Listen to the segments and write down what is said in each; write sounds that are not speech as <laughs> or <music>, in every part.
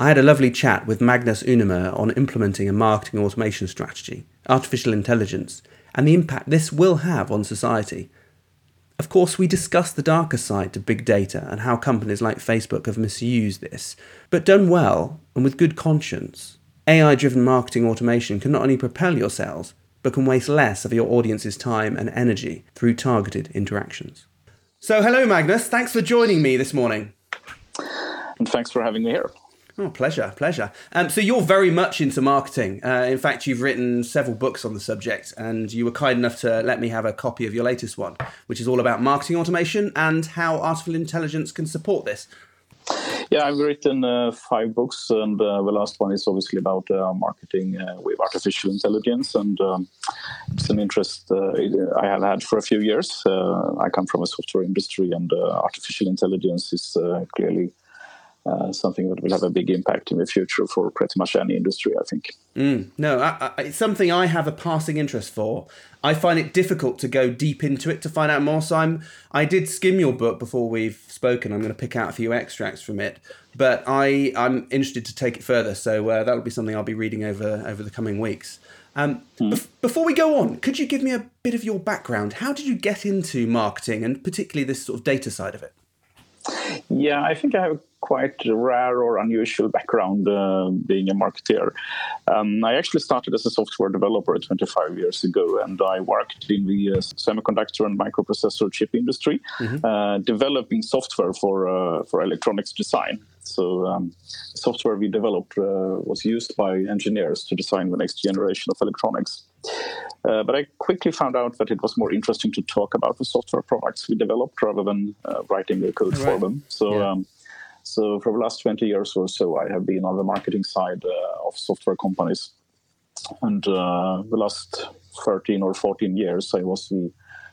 I had a lovely chat with Magnus Unemyr on implementing a marketing automation strategy, artificial intelligence, and the impact this will have on society. Of course, we discussed the darker side to big data and how companies like Facebook have misused this, but done well and with good conscience. AI driven marketing automation can not only propel your sales, but can waste less of your audience's time and energy through targeted interactions. So, hello, Magnus. Thanks for joining me this morning. And thanks for having me here. Oh, pleasure, pleasure. Um, so you're very much into marketing. Uh, in fact, you've written several books on the subject, and you were kind enough to let me have a copy of your latest one, which is all about marketing automation and how artificial intelligence can support this. Yeah, I've written uh, five books, and uh, the last one is obviously about uh, marketing uh, with artificial intelligence, and um, it's an interest uh, I have had for a few years. Uh, I come from a software industry, and artificial intelligence is clearly uh, something that will have a big impact in the future for pretty much any industry, I think. Mm, no, I, I, it's something I have a passing interest for. I find it difficult to go deep into it to find out more. So I'm, I did skim your book before we've spoken. I'm going to pick out a few extracts from it, but I, I'm interested to take it further. So uh, that'll be something I'll be reading over over the coming weeks. Um, mm. bef- before we go on, could you give me a bit of your background? How did you get into marketing and particularly this sort of data side of it? Yeah, I think I have quite rare or unusual background uh, being a marketeer. Um, I actually started as a software developer 25 years ago, and I worked in the uh, semiconductor and microprocessor chip industry, mm-hmm. uh, developing software for uh, for electronics design. So, um, software we developed uh, was used by engineers to design the next generation of electronics. Uh, but I quickly found out that it was more interesting to talk about the software products we developed rather than writing the code right. for them. So. Yeah. Um, so for the last 20 years or so, I have been on the marketing side uh, of software companies. And uh, the last 13 or 14 years, I was the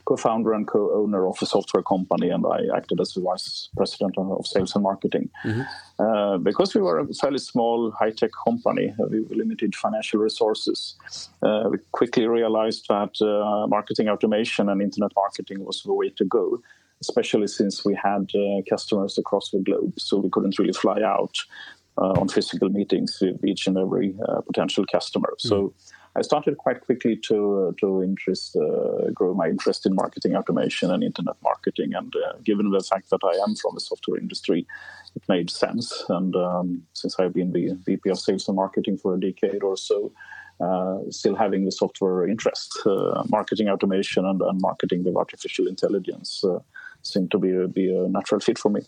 co-founder and co-owner of a software company, and I acted as the vice president of sales and marketing. Mm-hmm. Uh, because we were a fairly small high-tech company, uh, we limited financial resources. Uh, we quickly realized that uh, marketing automation and internet marketing was the way to go especially since we had uh, customers across the globe, so we couldn't really fly out uh, on physical meetings with each and every uh, potential customer. Mm. So I started quite quickly to to interest uh, grow my interest in marketing automation and internet marketing. And uh, given the fact that I am from the software industry, it made sense. And um, since I've been the VP of Sales and Marketing for a decade or so. Uh, still having the software interest, uh, marketing automation and, and, marketing with artificial intelligence uh, seemed to be be a natural fit for me.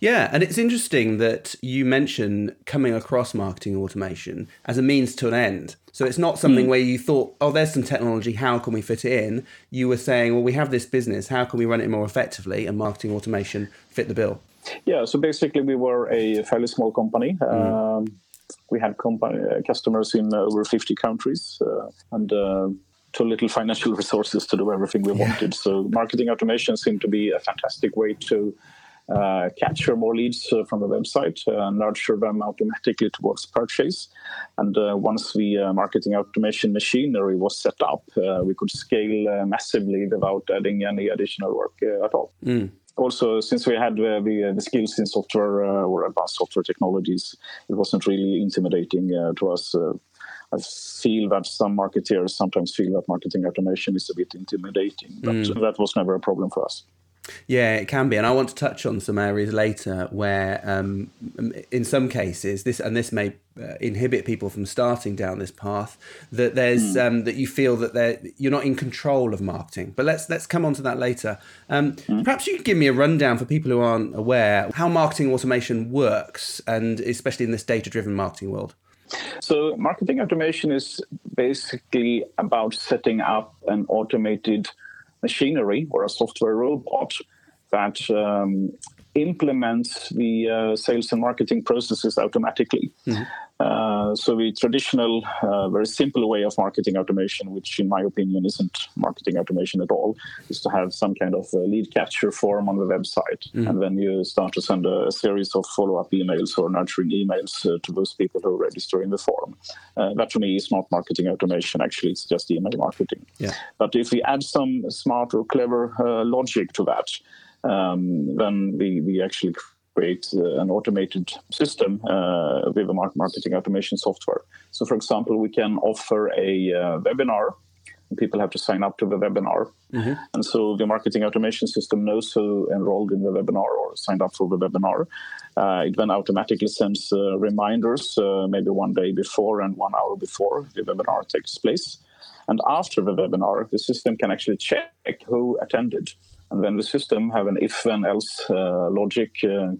Yeah, and it's interesting that you mention coming across marketing automation as a means to an end. So it's not something mm. where you thought, oh, there's some technology, how can we fit it in? You were saying, well, we have this business, how can we run it more effectively? And marketing automation fit the bill. Yeah, so basically, we were a fairly small company. Mm. Um, we had company, uh, customers in over 50 countries. Uh, and uh, too little financial <laughs> resources to do everything we yeah. wanted. So marketing automation seemed to be a fantastic way to uh, capture more leads uh, from the website, uh, nurture them automatically towards purchase. And uh, once the uh, marketing automation machinery was set up, uh, we could scale massively without adding any additional work at all. Mm. Also, since we had the, the, skills in software or advanced software technologies, it wasn't really intimidating to us I feel that some marketeers sometimes feel that marketing automation is a bit intimidating, but mm. that was never a problem for us. Yeah, it can be, and I want to touch on some areas later where, um, in some cases, this and this may uh, inhibit people from starting down this path. That there's mm. um, that you feel that you're not in control of marketing. But let's let's come on to that later. Um, mm. Perhaps you could give me a rundown for people who aren't aware how marketing automation works, and especially in this data-driven marketing world. So, marketing automation is basically about setting up an automated machinery or a software robot that um, implements the uh, sales and marketing processes automatically. Mm-hmm. Uh, so the traditional, uh, very simple way of marketing automation, which in my opinion isn't marketing automation at all, is to have some kind of lead capture form on the website, mm-hmm. and then you start to send a, series of follow-up emails or nurturing emails uh, to those people who register in the form. Uh, that to me is not marketing automation. Actually, it's just email marketing. Yeah. But if we add some smart or clever uh, logic to that, um, then we, we actually create uh, an automated system uh, with a marketing automation software. So, for example, we can offer a uh, webinar. People have to sign up to the webinar. Mm-hmm. And so the marketing automation system knows who enrolled in the webinar or signed up for the webinar. Uh, it then automatically sends uh, reminders, uh, maybe one day before and one hour before the webinar takes place. And after the webinar, the system can actually check who attended. And then the system have an if then else uh, logic uh,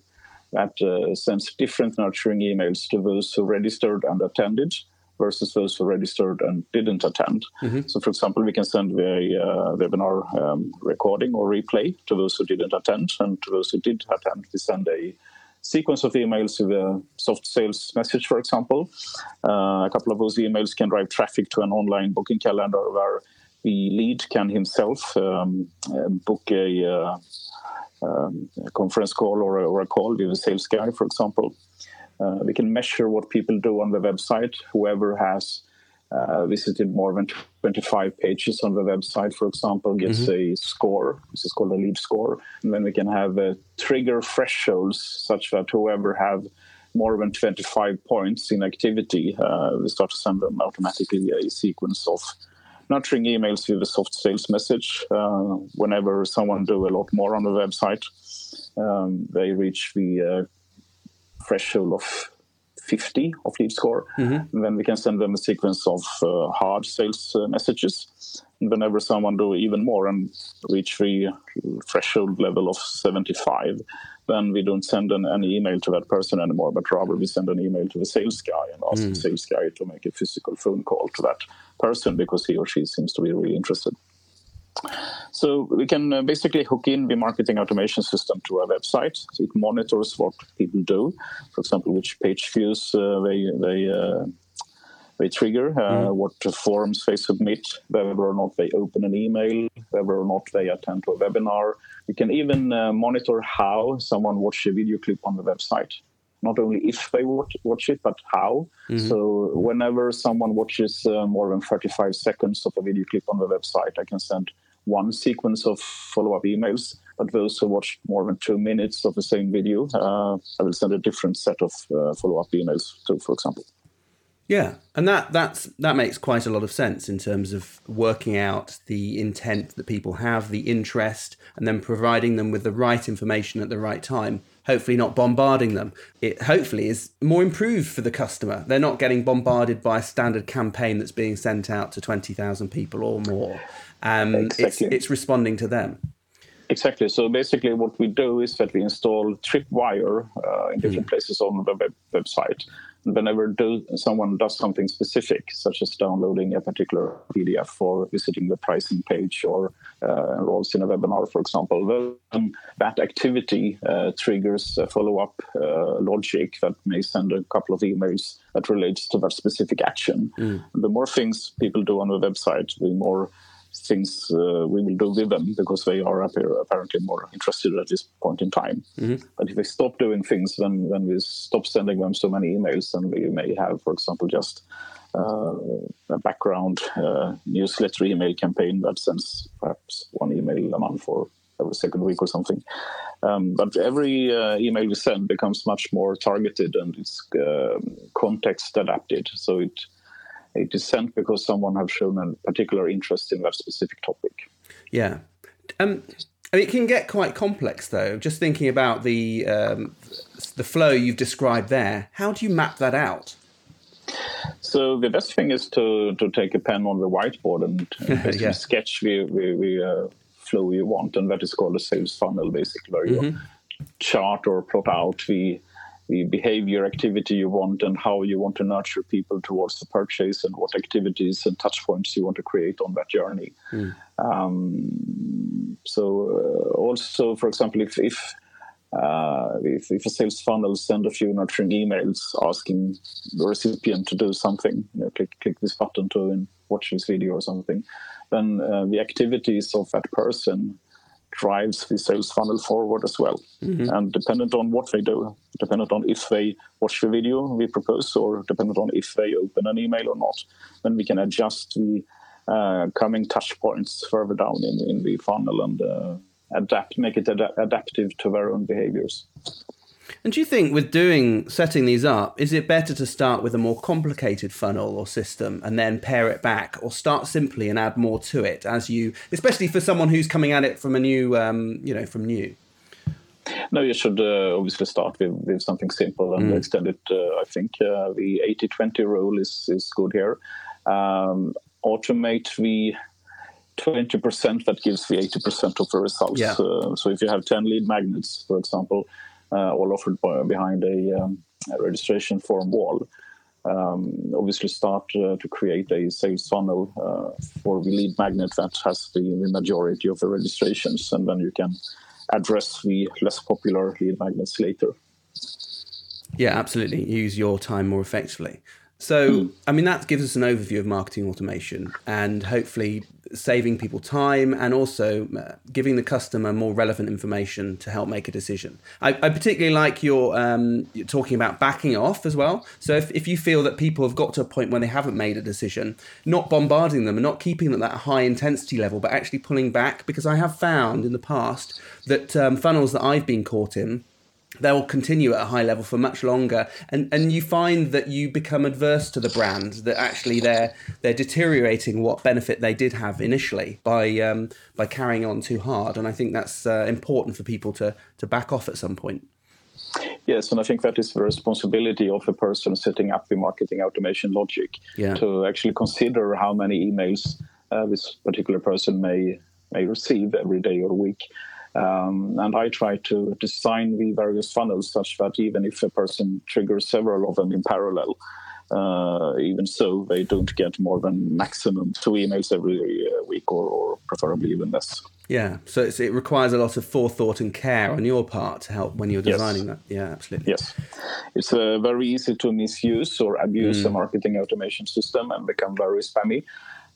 that uh, sends different nurturing emails to those who registered and attended versus those who registered and didn't attend. Mm-hmm. So, for example, we can send a uh, webinar um, recording or replay to those who didn't attend, and to those who did attend, we send a sequence of emails with a soft sales message, for example. Uh, a couple of those emails can drive traffic to an online booking calendar where the lead can himself um, uh, book a, uh, um, a, conference call or a, or a, call with a sales guy, for example. Uh, we can measure what people do on the website. Whoever has uh, visited more than 25 pages on the website, for example, gets mm-hmm. a score. This is called a lead score. And then we can have uh, trigger thresholds such that whoever have more than 25 points in activity, uh, we start to send them automatically a sequence of nurturing emails with a soft sales message. Uh, whenever someone do a lot more on the website, um, they reach the uh, threshold of 50 of lead score. Mm-hmm. And then we can send them a sequence of uh, hard sales uh, messages. And whenever someone do even more and reach the threshold level of 75, then we don't send an, an email to that person anymore, but rather we send an email to the sales guy and ask mm. the sales guy to make a physical phone call to that person because he or she seems to be really interested. So we can uh, basically hook in the marketing automation system to our website. So it monitors what people do, for example, which page views uh, they they uh, they trigger, mm. what forms they submit, whether or not they open an email, whether or not they attend to a webinar. We can even uh, monitor how someone watched a video clip on the website not only if they watch, watch it, but how. Mm-hmm. So whenever someone watches uh, more than 35 seconds of a video clip on the website, I can send one sequence of follow-up emails. But those who watch more than two minutes of the same video, uh, I will send a different set of uh, follow-up emails to, for example. Yeah, and that that's that makes quite a lot of sense in terms of working out the intent that people have, the interest, and then providing them with the right information at the right time. Hopefully, not bombarding them. It hopefully is more improved for the customer. They're not getting bombarded by a standard campaign that's being sent out to twenty thousand people or more. Um, exactly. it's it's responding to them. Exactly. So basically, what we do is that we install Tripwire uh, in different mm. places on the web- website whenever do, someone does something specific, such as downloading a particular PDF or visiting the pricing page or uh, enrolls in a webinar, for example, then that activity uh, triggers a follow-up uh, logic that may send a couple of emails that relates to that specific action. Mm. The more things people do on the website, the more things uh, we will do with them because they are apparently more interested at this point in time. Mm-hmm. But if they stop doing things, then then we stop sending them so many emails, and we may have, for example, just uh, a background uh, newsletter email campaign that sends perhaps one email a month or every second week or something. Um, but every uh, email we send becomes much more targeted and it's uh, context adapted. So it it is sent because someone has shown a particular interest in that specific topic. Yeah. Um, I mean, it can get quite complex, though. Just thinking about the um, the flow you've described there, how do you map that out? So the best thing is to, to take a pen on the whiteboard and, <laughs> and yeah. sketch the, the, uh, flow you want, and that is called a sales funnel, basically, where mm-hmm. you chart or plot out the the behavior activity you want and how you want to nurture people towards the purchase and what activities and touch points you want to create on that journey. Mm. Um, so uh, also, for example, if if, uh, if, if a sales funnel send a few nurturing emails asking the recipient to do something, you know, click click this button to watch this video or something, then uh, the activities of that person drives the sales funnel forward as well. Mm-hmm. And dependent on what they do, dependent on if they watch the video we propose, or dependent on if they open an email or not, then we can adjust the uh, coming touch points further down in, in the funnel and uh, adapt, make it ad- adaptive to their own behaviors. And do you think with doing setting these up, is it better to start with a more complicated funnel or system and then pare it back, or start simply and add more to it as you, especially for someone who's coming at it from a new, um, you know, from new? No, you should uh, obviously start with, with something simple and mm. extend it. Uh, I think uh, the 80 20 rule is, is good here. Um, automate the 20% that gives the 80% of the results. Yeah. Uh, so if you have 10 lead magnets, for example, all offered by, behind a, um, a, registration form wall, um, obviously start uh, to create a sales funnel uh, for the lead magnet that has the, the, majority of the registrations, and then you can address the less popular lead magnets later. Yeah, absolutely. Use your time more effectively. So, mm. I mean, that gives us an overview of marketing automation and hopefully saving people time and also uh, giving the customer more relevant information to help make a decision. I, I particularly like your um, talking about backing off as well. So, if, if you feel that people have got to a point where they haven't made a decision, not bombarding them and not keeping them at that high intensity level, but actually pulling back, because I have found in the past that um, funnels that I've been caught in they'll continue at a high level for much longer. And and you find that you become adverse to the brand that actually they're they're deteriorating what benefit they did have initially by um, by carrying on too hard. And I think that's uh, important for people to to back off at some point. Yes, and I think that is the responsibility of a person setting up the marketing automation logic yeah. to actually consider how many emails uh, this particular person may may receive every day or week, um, and I try to design the various funnels such that even if a person triggers several of them in parallel, uh, even so, they don't get more than maximum two emails every uh, week or, or, preferably even less. Yeah, so it requires a lot of forethought and care on your part to help when you're designing yes. that. Yeah, absolutely. Yes, it's uh, very easy to misuse or abuse mm. a marketing automation system and become very spammy.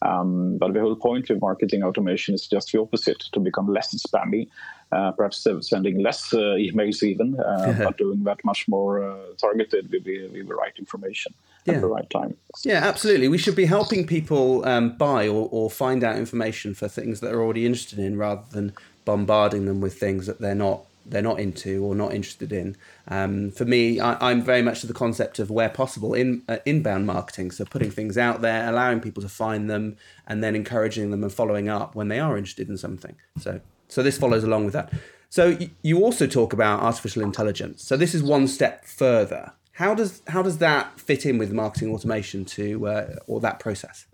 Um, but the whole point of marketing automation is just the opposite to become less spammy, uh, perhaps sending less uh, emails even, uh, <laughs> but doing that much more uh, targeted with the, with the, right information yeah. at the right time. Yeah, absolutely. We should be helping people um, buy or, or find out information for things that they're already interested in rather than bombarding them with things that they're not they're not into or not interested in. Um, for me, I, am very much to the concept of where possible in uh, inbound marketing. So putting things out there, allowing people to find them, and then encouraging them and following up when they are interested in something. So so this follows along with that. So y- you also talk about artificial intelligence. So this is one step further. How does how does that fit in with marketing automation to uh, or that process?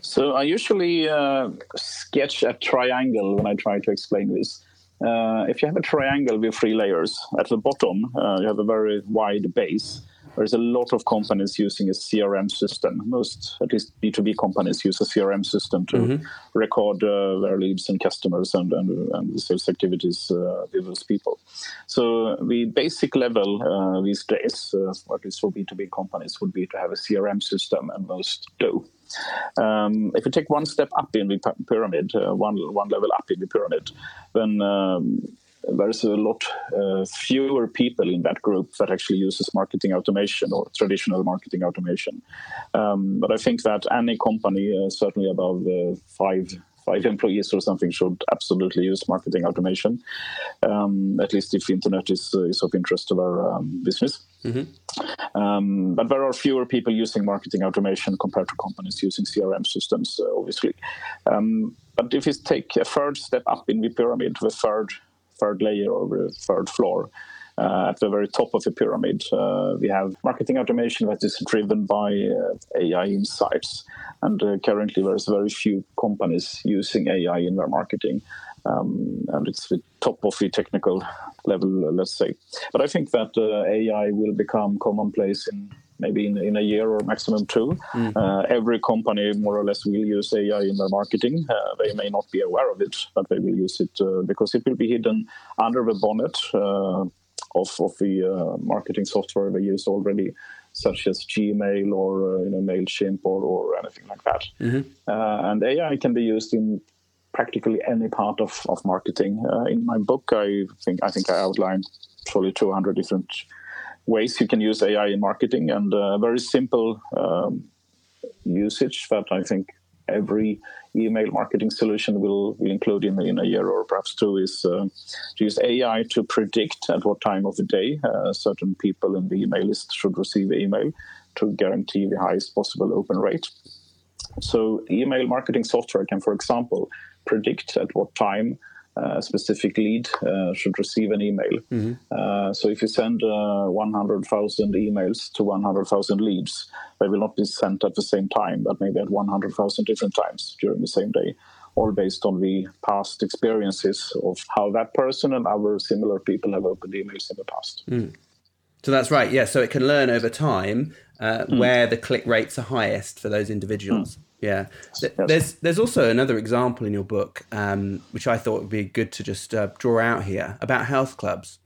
So I usually uh, sketch a triangle when I try to explain this. Uh, if you have a triangle with three layers, at the bottom uh, you have a very wide base. There's a lot of companies using a CRM system. Most, at least B2B companies, use a CRM system to mm-hmm. record uh, their leads and customers and, and, and sales activities uh, with those people. So the basic level uh, these days, uh, at least for B2B companies, would be to have a CRM system, and most do. Um, if you take one step up in the pyramid, uh, one one level up in the pyramid, then um, there's a lot uh, fewer people in that group that actually uses marketing automation or traditional marketing automation. Um, but I think that any company, uh, certainly above uh, five five employees or something should absolutely use marketing automation, um, at least if the internet is, uh, is of interest to our um, business. Mm-hmm. Um, but there are fewer people using marketing automation compared to companies using CRM systems, uh, obviously. Um, but if you take a third step up in the pyramid, the third third layer or third floor, uh, at the very top of the pyramid, uh, we have marketing automation that is driven by uh, AI insights. And uh, currently, there's very few companies using AI in their marketing. Um, and it's the top of the technical level, let's say. But I think that uh, AI will become commonplace in maybe in, in a year or maximum two. Mm. Uh, every company more or less will use AI in their marketing. Uh, they may not be aware of it, but they will use it uh, because it will be hidden under the bonnet of, of the uh, marketing software they use already, such as Gmail or uh, you know Mailchimp or, or anything like that. Mm-hmm. Uh, and AI can be used in practically any part of, of marketing. Uh, in my book, I think I think I outlined probably 200 different ways you can use AI in marketing, and a very simple um, usage that I think every email marketing solution will, will include in, in a year or perhaps two is uh, to use AI to predict at what time of the day uh, certain people in the email list should receive email to guarantee the highest possible open rate. So, email marketing software can, for example, predict at what time a specific lead uh, should receive an email. Mm-hmm. Uh, so if you send uh, 100,000 emails to 100,000 leads, they will not be sent at the same time, but maybe at 100,000 different times during the same day, all based on the past experiences of how that person and other similar people have opened emails in the past. Mm. So that's right. Yeah. So it can learn over time uh, mm. where the click rates are highest for those individuals. Mm. Yeah, there's there's also another example in your book, um, which I thought would be good to just uh, draw out here about health clubs.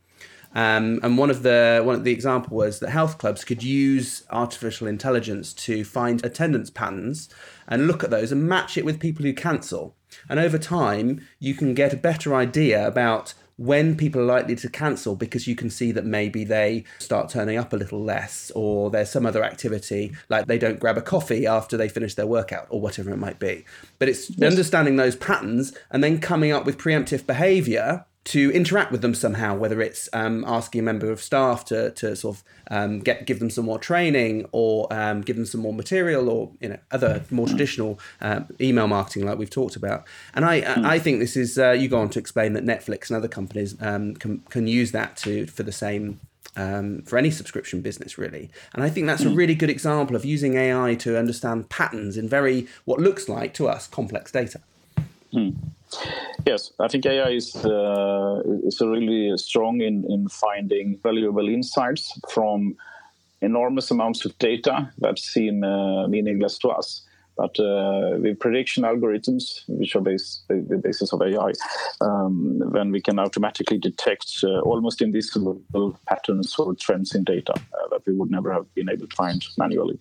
Um, and one of the one of the example was that health clubs could use artificial intelligence to find attendance patterns and look at those and match it with people who cancel. And over time, you can get a better idea about when people are likely to cancel because you can see that maybe they start turning up a little less or there's some other activity like they don't grab a coffee after they finish their workout or whatever it might be but it's yes. understanding those patterns and then coming up with preemptive behavior to interact with them somehow, whether it's um, asking a member of staff to, to sort of um, get give them some more training or um, give them some more material or you know other more traditional uh, email marketing like we've talked about. And I mm. I think this is uh, you go on to explain that Netflix and other companies um, can can use that to for the same um, for any subscription business, really. And I think that's a hmm. really good example of using AI to understand patterns in very, what looks like to us, complex data. Mm. Yes, I think AI is uh, is really strong in in finding valuable insights from enormous amounts of data that seem uh, meaningless to us. But uh, with prediction algorithms, which are based, the basis of AI, um, then we can automatically detect uh, almost invisible patterns or trends in data uh, that we would never have been able to find manually.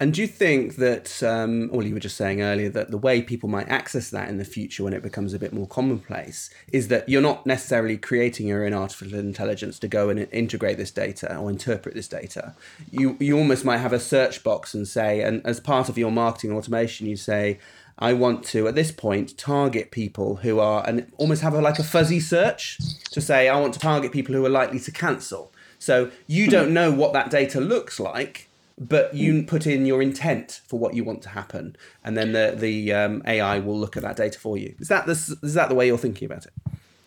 And do you think that, um, well, you were just saying earlier that the way people might access that in the future when it becomes a bit more commonplace is that you're not necessarily creating your own artificial intelligence to go and integrate this data or interpret this data. You, you almost might have a search box and say, and as part of your marketing automation, you say, I want to, at this point, target people who are, and almost have a, like a fuzzy search to say, I want to target people who are likely to cancel. So you don't know what that data looks like but you put in your intent for what you want to happen, and then the the um, AI will look at that data for you. Is that this? Is that the way you're thinking about it?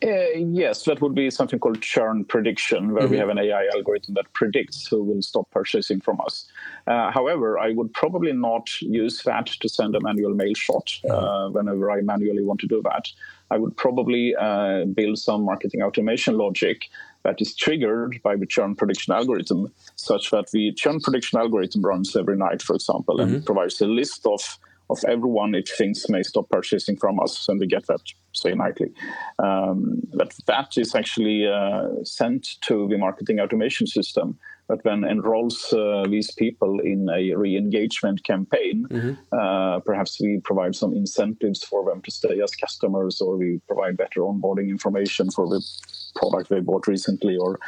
Uh, yes, that would be something called churn prediction, where mm-hmm. we have an AI algorithm that predicts who will stop purchasing from us. Uh, however, I would probably not use that to send a manual mail shot mm-hmm. uh, whenever I manually want to do that. I would probably uh, build some marketing automation logic that is triggered by the churn prediction algorithm, such that the churn prediction algorithm runs every night, for example, mm-hmm. and provides a list of of everyone it thinks may stop purchasing from us, and we get that say nightly. Um, but that is actually uh, sent to the marketing automation system that then enrolls uh, these people in a re-engagement campaign. Mm-hmm. Uh, perhaps we provide some incentives for them to stay as customers, or we provide better onboarding information for the product they bought recently, or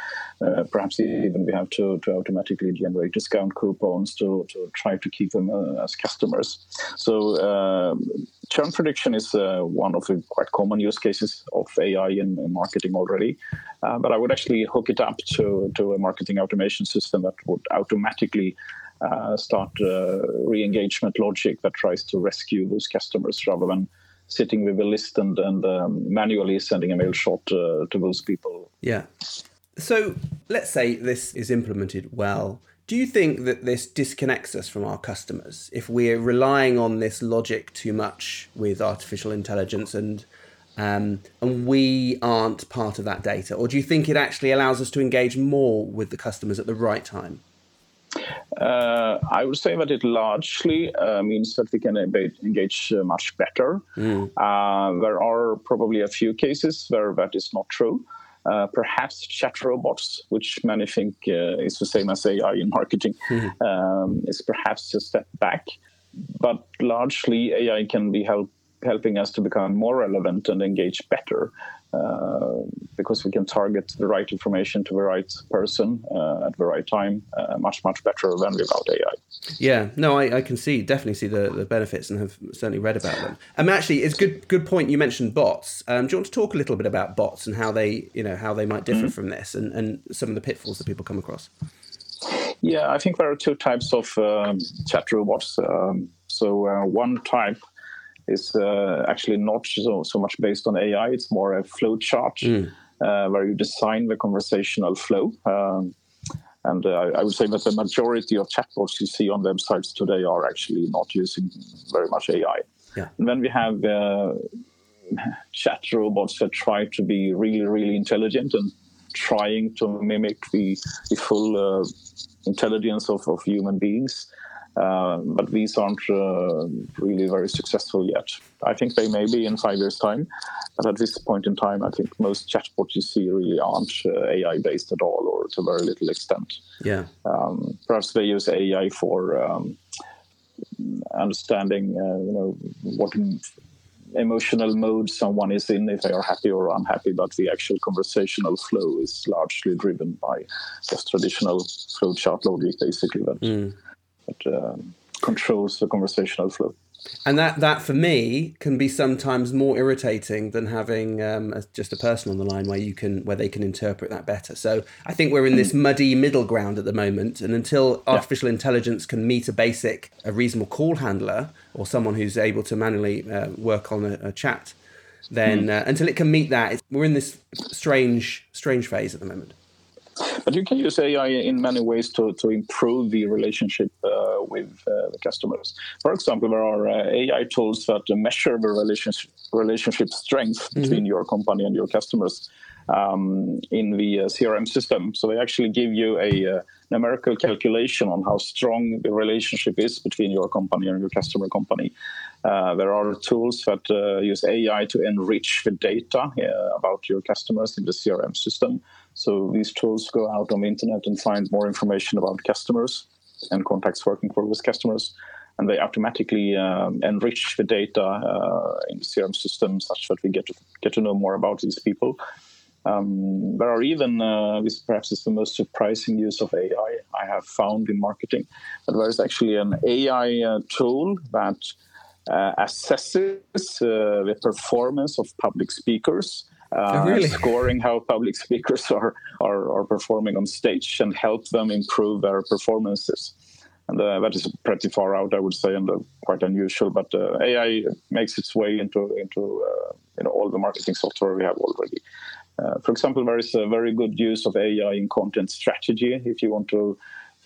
uh, perhaps even we have to, to automatically generate discount coupons to, to try to keep them uh, as customers. So um, churn prediction is uh, one of the quite common use cases of AI in, in marketing already. Uh, but I would actually hook it up to, to a marketing automation system that would automatically uh, start uh, re-engagement logic that tries to rescue those customers rather than sitting with a list and, and um, manually sending a mail shot uh, to those people. Yeah. So let's say this is implemented well. Do you think that this disconnects us from our customers if we're relying on this logic too much with artificial intelligence and um, and we aren't part of that data, or do you think it actually allows us to engage more with the customers at the right time? Uh, I would say that it largely uh, means that we can engage uh, much better. Mm. there are probably a few cases where that is not true. Uh, perhaps chat robots, which many think uh, is the same as AI in marketing, mm-hmm. um, is perhaps a step back. But largely, AI can be help, helping us to become more relevant and engage better. Uh, because we can target the right information to the right person uh, at the right time uh, much much better than without AI. Yeah, no, I, I, can see definitely see the, the benefits and have certainly read about them. Um, actually, it's good good point you mentioned bots. Um, do you want to talk a little bit about bots and how they you know how they might differ mm-hmm. from this and, and some of the pitfalls that people come across? Yeah, I think there are two types of um, chat robots. Um, so uh, one type is uh, actually not so, so much based on AI. It's more a flow chart mm. uh, where you design the conversational flow. Um, and uh, I would say that the majority of chatbots you see on websites today are actually not using very much AI. Yeah. And then we have uh, chat robots that try to be really, really intelligent and trying to mimic the, the full uh, intelligence of, of human beings. Uh, but these aren't uh, really very successful yet. I think they may be in five years' time, but at this point in time, I think most chatbots you see really aren't uh, AI based at all, or to very little extent. Yeah. Um, perhaps they use AI for um, understanding, uh, you know, what emotional mode someone is in, if they are happy or unhappy. But the actual conversational flow is largely driven by just traditional flowchart logic, basically. That. Mm that um, controls the conversational flow. And that, that for me can be sometimes more irritating than having um, a, just a person on the line where you can where they can interpret that better. So I think we're in this muddy middle ground at the moment, and until artificial yeah. intelligence can meet a basic, a reasonable call handler or someone who's able to manually uh, work on a, a chat, then mm. uh, until it can meet that, we're in this strange strange phase at the moment. But you can use AI in many ways to, to improve the relationship uh, with uh, the customers. For example, there are uh, AI tools that measure the relationship, relationship strength mm-hmm. between your company and your customers um, in the uh, CRM system. So they actually give you a uh, numerical calculation on how strong the relationship is between your company and your customer company. Uh, there are tools that uh, use AI to enrich the data uh, about your customers in the CRM system. So these tools go out on the internet and find more information about customers and contacts working for those customers. And they automatically um, enrich the data uh, in the CRM system such that we get to, get to know more about these people. Um, there are even, uh, this perhaps is the most surprising use of AI I have found in marketing, but there is actually an AI uh, tool that uh, assesses uh, the performance of public speakers uh, oh, really? scoring how public <laughs> speakers are, are, are performing on stage and help them improve their performances. And uh, that is pretty far out, I would say, and uh, quite unusual. But uh, AI makes its way into into uh, you know all the marketing software we have already. Uh, for example, there is a very good use of AI in content strategy. If you want to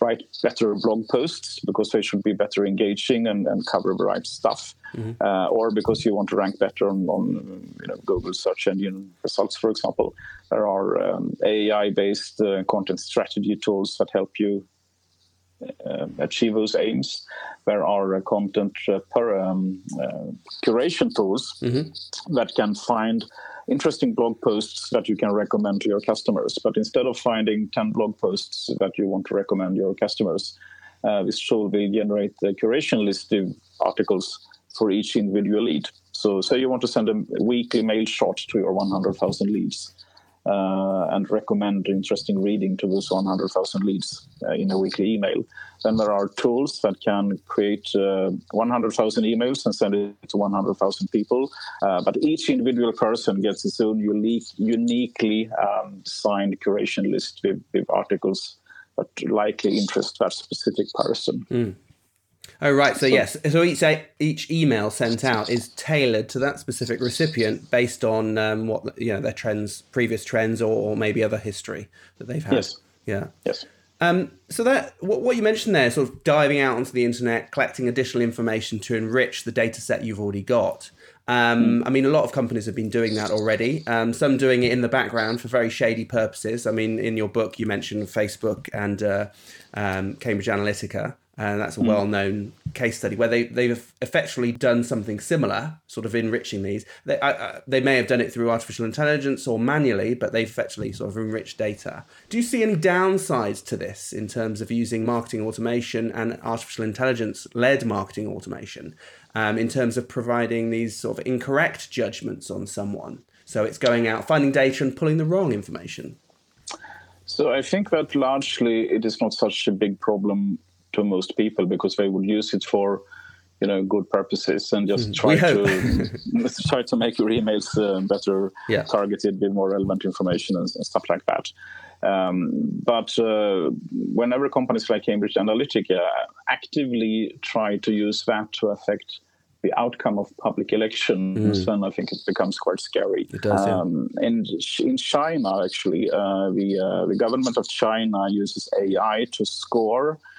write better blog posts because they should be better engaging and, and cover the right stuff, mm-hmm. uh, or because you want to rank better on, on, you know, Google search engine results, for example. There are um, AI-based uh, content strategy tools that help you uh, achieve those aims. There are uh, content uh, per, um, uh, curation tools mm-hmm. that can find interesting blog posts that you can recommend to your customers. But instead of finding 10 blog posts that you want to recommend your customers, uh, this tool will generate the curation list of articles for each individual lead. So, say you want to send a weekly mail shot to your 100,000 leads uh, and recommend interesting reading to those 100,000 leads uh, in a weekly email. Then there are tools that can create uh, 100,000 emails and send it to 100,000 people. Uh, but each individual person gets its own unique, uniquely um, designed curation list with, with, articles that likely interest that specific person. Mm. Oh right, so, yes, so each each email sent out is tailored to that specific recipient based on um, what you know their trends, previous trends, or, or, maybe other history that they've had. Yes. Yeah. Yes. Um, so that what, what you mentioned there, sort of diving out onto the internet, collecting additional information to enrich the data set you've already got. Um, I mean, a lot of companies have been doing that already. Um, some doing it in the background for very shady purposes. I mean, in your book, you mentioned Facebook and uh, um, Cambridge Analytica and that's a mm. well-known case study where they they've effectively done something similar, sort of enriching these. They I, they may have done it through artificial intelligence or manually, but they've effectively sort of enriched data. Do you see any downsides to this in terms of using marketing automation and artificial intelligence-led marketing automation, um, in terms of providing these sort of incorrect judgments on someone? So it's going out, finding data, and pulling the wrong information. So I think that largely it is not such a big problem to most people because they would use it for you know good purposes and just mm, try to <laughs> try to make your emails uh, better yeah. targeted with more relevant information and, and stuff like that um, but uh, whenever companies like cambridge analytica actively try to use that to affect the outcome of public elections, mm. then I think it becomes quite scary. It does, um, yeah. in, in China, actually, uh, the, uh, the government of China uses AI to score uh,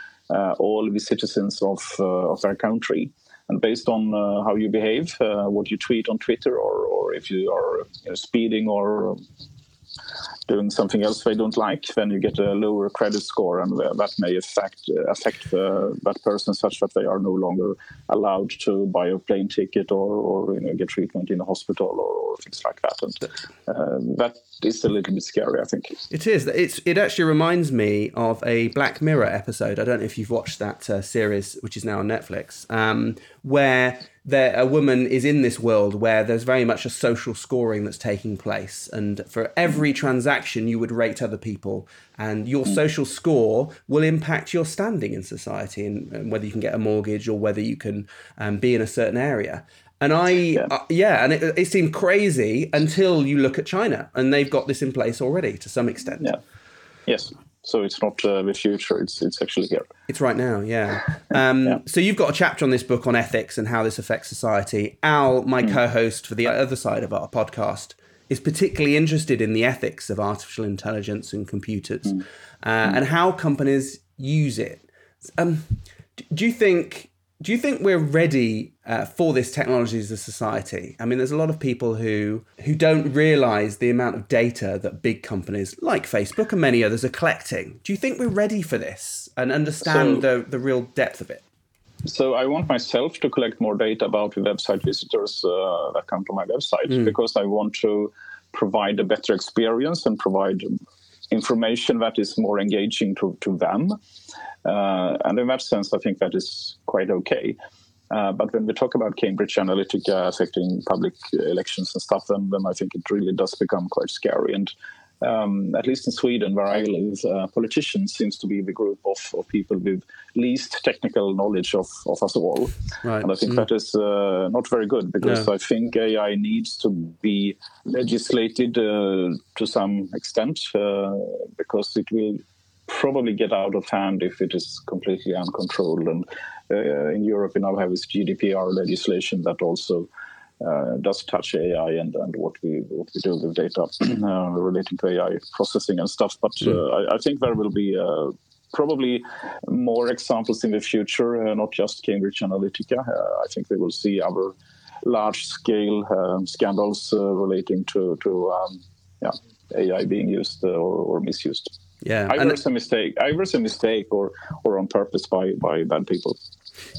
all the citizens of uh, of their country. And based on uh, how you behave, what you tweet on Twitter, or, or if you are you know, speeding or doing something else they don't like, then you get a lower credit score, and that may affect affect that person such that they are no longer allowed to buy a plane ticket or, or you know, get treatment in a hospital or, or things like that. And uh, that is a little bit scary, I think. It is. It's it actually reminds me of a Black Mirror episode. I don't know if you've watched that uh, series, which is now on Netflix, um, where there a woman is in this world where there's very much a social scoring that's taking place and for every transaction you would rate other people and your mm. social score will impact your standing in society and, and whether you can get a mortgage or whether you can um, be in a certain area and I, yeah, uh, yeah and it, it seemed crazy until you look at China, and they've got this in place already to some extent. Yeah. Yes. So it's not uh, the future; it's it's actually here. It's right now, yeah. <laughs> Um, yeah. So you've got a chapter on this book on ethics and how this affects society. Al, my mm. co-host for the other side of our podcast, is particularly interested in the ethics of artificial intelligence and computers, mm. Uh, mm. and how companies use it. Um, do you think do you think we're ready uh, for this technology as a society? I mean, there's a lot of people who who don't realize the amount of data that big companies like Facebook and many others are collecting. Do you think we're ready for this and understand so, the, the real depth of it? So I want myself to collect more data about the website visitors uh, that come to my website mm. because I want to provide a better experience and provide information that is more engaging to, to them. Uh, and in that sense, I think that is quite okay. Uh, but when we talk about Cambridge Analytica affecting public elections and stuff, then, then I think it really does become quite scary. And um, at least in Sweden, where I live, uh, politicians seems to be the group of, of people with least technical knowledge of, of us all. Right. And I think mm. that is uh, not very good because no. I think AI needs to be legislated uh, to some extent uh, because it will probably get out of hand if it is completely uncontrolled. And uh, in Europe, we now have this GDPR legislation that also uh, does touch AI and, and what we what we do with data <clears throat> uh, relating to AI processing and stuff. But mm. I, I, think there will be uh, probably more examples in the future, uh, not just Cambridge Analytica. Uh, I think we will see other large-scale um, scandals relating to to um, yeah, AI being used or, or misused. Yeah, either it's a mistake, either it's a mistake, or or on purpose by by bad people.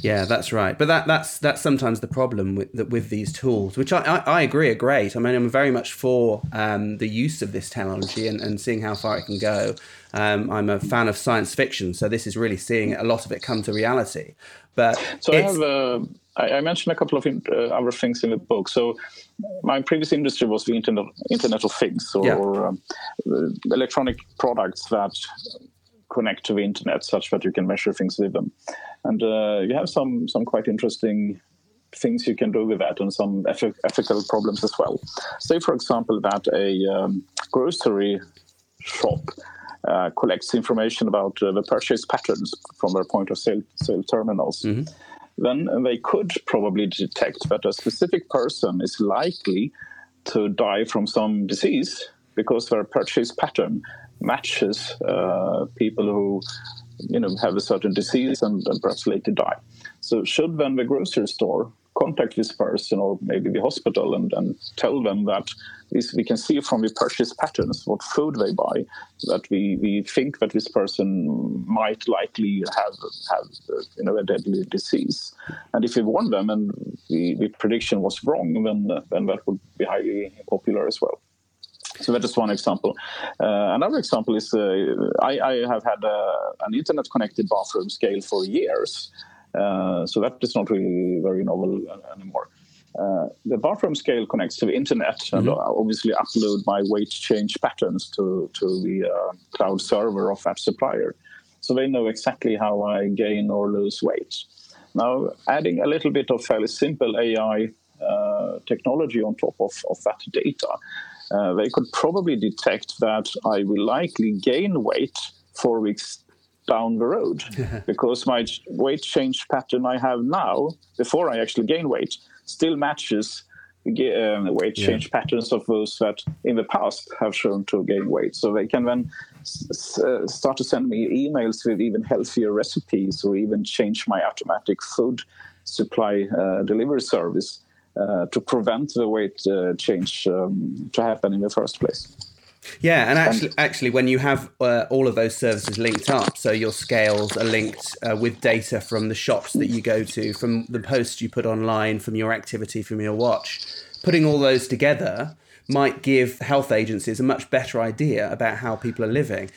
Yeah, that's right. But that that's that's sometimes the problem with with these tools, which I, I, I agree are great. I mean, I'm very much for um, the use of this technology and, and seeing how far it can go. Um, I'm a fan of science fiction, so this is really seeing a lot of it come to reality. But so I have. Uh, I, mentioned a couple of uh, other things in the book. So my previous industry was the internet, internet of things or, yeah. um, electronic products that connect to the internet such that you can measure things with them. And uh, you have some some quite interesting things you can do with that and some ethical problems as well. Say, for example, that a um, grocery shop uh, collects information about uh, the purchase patterns from their point of sale, sale terminals. Mm-hmm. Then they could probably detect that a specific person is likely to die from some disease because their purchase pattern matches uh, people who you know have a certain disease and, and, perhaps later die. So should then the grocery store contact this person or maybe the hospital and, and tell them that this, we can see from the purchase patterns what food they buy that we, we think that this person might likely have have you know a deadly disease and if we warn them and the, the prediction was wrong then then that would be highly popular as well so that is one example. Uh, another example is uh, I, I, have had uh, an internet connected bathroom scale for years. Uh, so that is not really very novel anymore. uh, the bathroom scale connects to the internet mm-hmm. and obviously upload my weight change patterns to, to the uh, cloud server of that supplier. So they know exactly how I gain or lose weight. Now, adding a little bit of fairly simple AI uh, technology on top of, of that data, uh, they could probably detect that I will likely gain weight four weeks down the road <laughs> because my weight change pattern I have now, before I actually gain weight, still matches um, weight change yeah. patterns of those that in the past have shown to gain weight. So they can then s- uh, start to send me emails with even healthier recipes or even change my automatic food supply uh, delivery service to prevent the weight uh, change um, to happen in the first place. Yeah, and actually, actually, when you have uh, all of those services linked up, so your scales are linked uh, with data from the shops that you go to, from the posts you put online, from your activity, from your watch, putting all those together might give health agencies a much better idea about how people are living.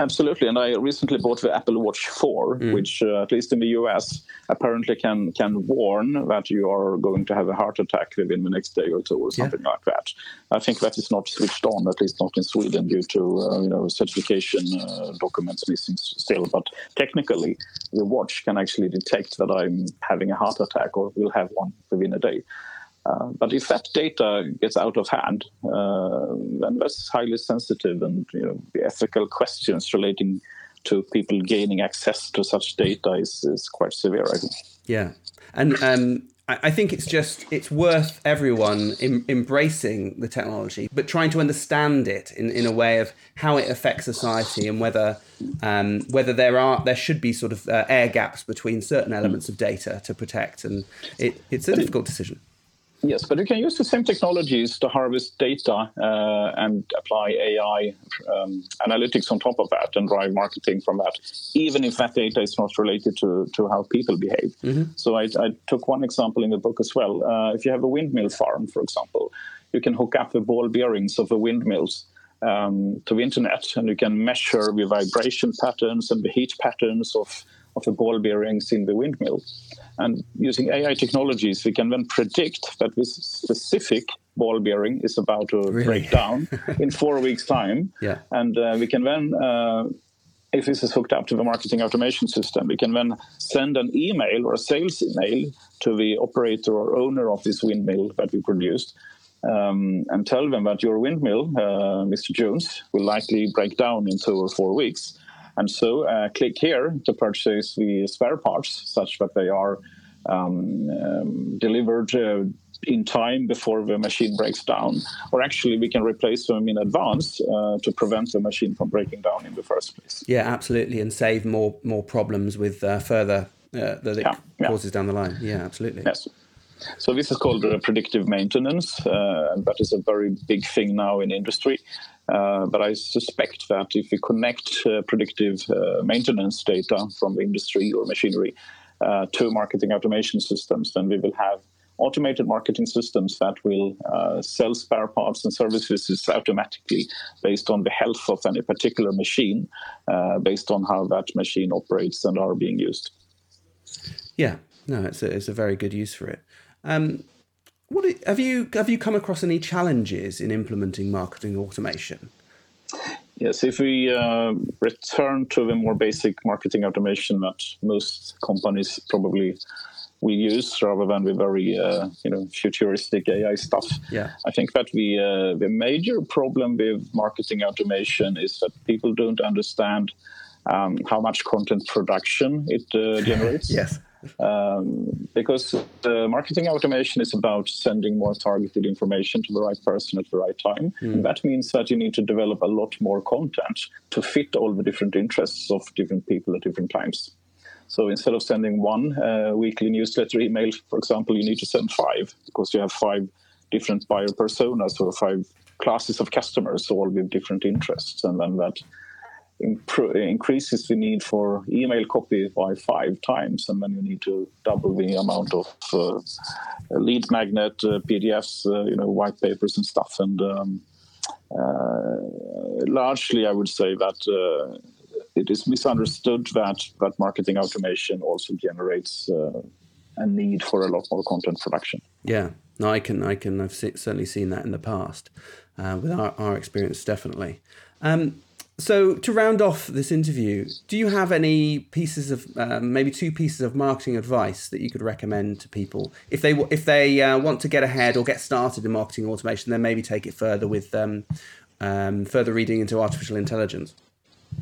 Absolutely, and I recently bought the Apple Watch 4, mm. which, uh, at least in the US, apparently can can warn that you are going to have a heart attack within the next day or two, or something yeah. like that. I think that is not switched on, at least not in Sweden, due to uh, you know certification uh, documents missing still. But technically, the watch can actually detect that I'm having a heart attack or will have one within a day. Uh, but if that data gets out of hand, uh, then that's highly sensitive, and you know, the ethical questions relating to people gaining access to such data is, is quite severe. I think. Yeah, and um, I think it's just it's worth everyone em- embracing the technology, but trying to understand it in, in a way of how it affects society and whether um, whether there are there should be sort of uh, air gaps between certain elements of data to protect, and it, it's a difficult decision. Yes, but you can use the same technologies to harvest data uh, and apply AI um, analytics on top of that and drive marketing from that, even if that data is not related to, to how people behave. Mm-hmm. So I, I, took one example in the book as well. Uh, if you have a windmill farm, for example, you can hook up the ball bearings of the windmills um, to the internet and you can measure the vibration patterns and the heat patterns of of the ball bearings in the windmill. And using AI technologies, we can then predict that this specific ball bearing is about to really? break down <laughs> in four weeks' time. Yeah. And uh, we can then, uh, if this is hooked up to the marketing automation system, we can then send an email or a sales email to the operator or owner of this windmill that we produced. Um, and tell them that your windmill, uh, Mr. Jones, will likely break down in two or four weeks and so uh, click here to purchase the spare parts such that they are um, um, delivered uh, in time before the machine breaks down. Or actually, we can replace them in advance uh, to prevent the machine from breaking down in the first place. Yeah, absolutely, and save more more problems with uh, further uh, that it yeah, causes yeah. down the line. Yeah, absolutely. Yes. So this is called uh, predictive maintenance, uh, and that is a very big thing now in industry. Uh, but I suspect that if we connect uh, predictive uh, maintenance data from industry or machinery uh, to marketing automation systems, then we will have automated marketing systems that will sell spare parts and services automatically based on the health of any particular machine, based on how that machine operates and are being used. Yeah, no, it's a, it's a very good use for it. Um, what have you have you come across any challenges in implementing marketing automation? Yes, if we uh, return to the more basic marketing automation that most companies probably will use, rather than the very uh, you know futuristic AI stuff. Yeah, I think that the uh, the major problem with marketing automation is that people don't understand um, how much content production it uh, <laughs> generates. yes. Um, because the marketing automation is about sending more targeted information to the right person at the right time. Mm. That means that you need to develop a lot more content to fit all the different interests of different people at different times. So instead of sending one uh, weekly newsletter email, for example, you need to send five because you have five different buyer personas or five classes of customers, all with different interests. And then that increases the need for email copy by five times, and then you need to double the amount of uh, lead magnet uh, PDFs, uh, you know, white papers and stuff. And um, uh, largely, I would say that uh, it is misunderstood that that marketing automation also generates a need for a lot more content production. Yeah, no, I can, I can, I've certainly seen that in the past uh, with our, our experience, definitely. Um, so to round off this interview, do you have any pieces of um, maybe two pieces of marketing advice that you could recommend to people if they if they uh, want to get ahead or get started in marketing automation, then maybe take it further with um, um, further reading into artificial intelligence?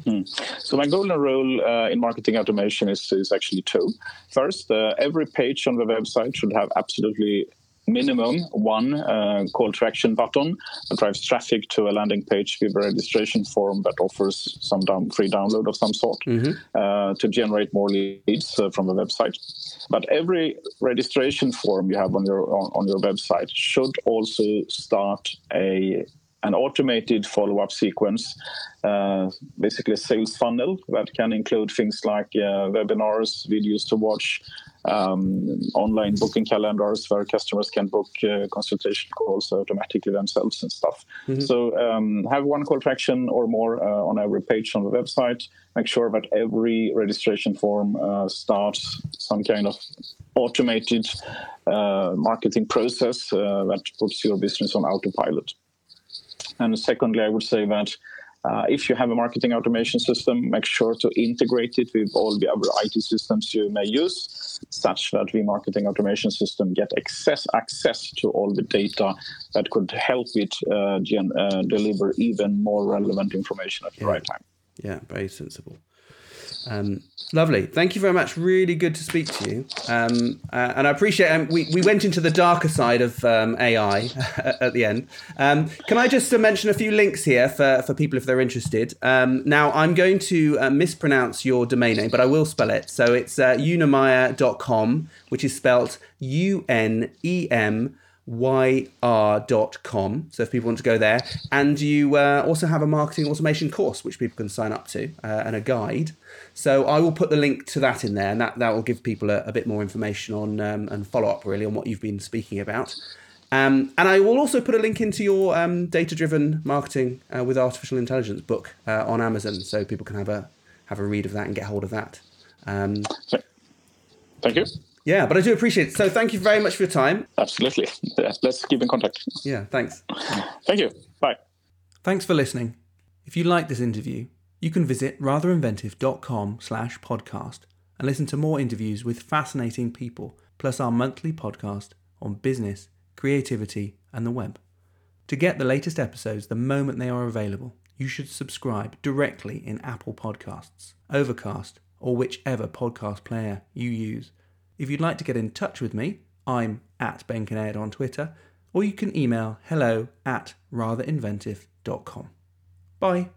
Hmm. So my golden rule uh, in marketing automation is, is actually two. First, uh, every page on the website should have absolutely minimum one uh, call to action button that drives traffic to a landing page with a registration form that offers some down, free download of some sort mm-hmm. uh, to generate more leads uh, from the website. But every registration form you have on your on, on your website should also start a an automated follow-up sequence, uh, basically a sales funnel that can include things like uh, webinars, videos to watch, um, online booking calendars where customers can book uh, consultation calls automatically themselves and stuff. Mm-hmm. So um, have one call to action or more uh, on every page on the website. Make sure that every registration form uh, starts some kind of automated uh, marketing process uh, that puts your business on autopilot. And secondly, I would say that uh, if you have a marketing automation system, make sure to integrate it with all the other IT systems you may use, such that the marketing automation system get access access to all the data that could help it uh, gen- uh, deliver even more relevant information at the yeah. right time. Yeah, very sensible. Um, lovely. Thank you very much. Really good to speak to you. Um, uh, and I appreciate um, we, we went into the darker side of um, AI <laughs> at the end. Um, can I just uh, mention a few links here for, for people if they're interested? Um, now, I'm going to uh, mispronounce your domain name, but I will spell it. So it's uh, which is spelled U N E M yr.com. So if people want to go there, and you uh, also have a marketing automation course which people can sign up to uh, and a guide. So I will put the link to that in there, and that, that will give people a, a bit more information on um, and follow up really on what you've been speaking about. Um, and I will also put a link into your um, data-driven marketing uh, with artificial intelligence book uh, on Amazon, so people can have a have a read of that and get hold of that. Um, Thank you. Yeah, but I do appreciate it. So thank you very much for your time. Absolutely. Let's keep in contact. Yeah, thanks. Thank you. Bye. Thanks for listening. If you like this interview, you can visit ratherinventive.com slash podcast and listen to more interviews with fascinating people, plus our monthly podcast on business, creativity, and the web. To get the latest episodes the moment they are available, you should subscribe directly in Apple Podcasts, Overcast, or whichever podcast player you use. If you'd like to get in touch with me, I'm at Ben Kinnaird on Twitter, or you can email hello at ratherinventive.com. Bye.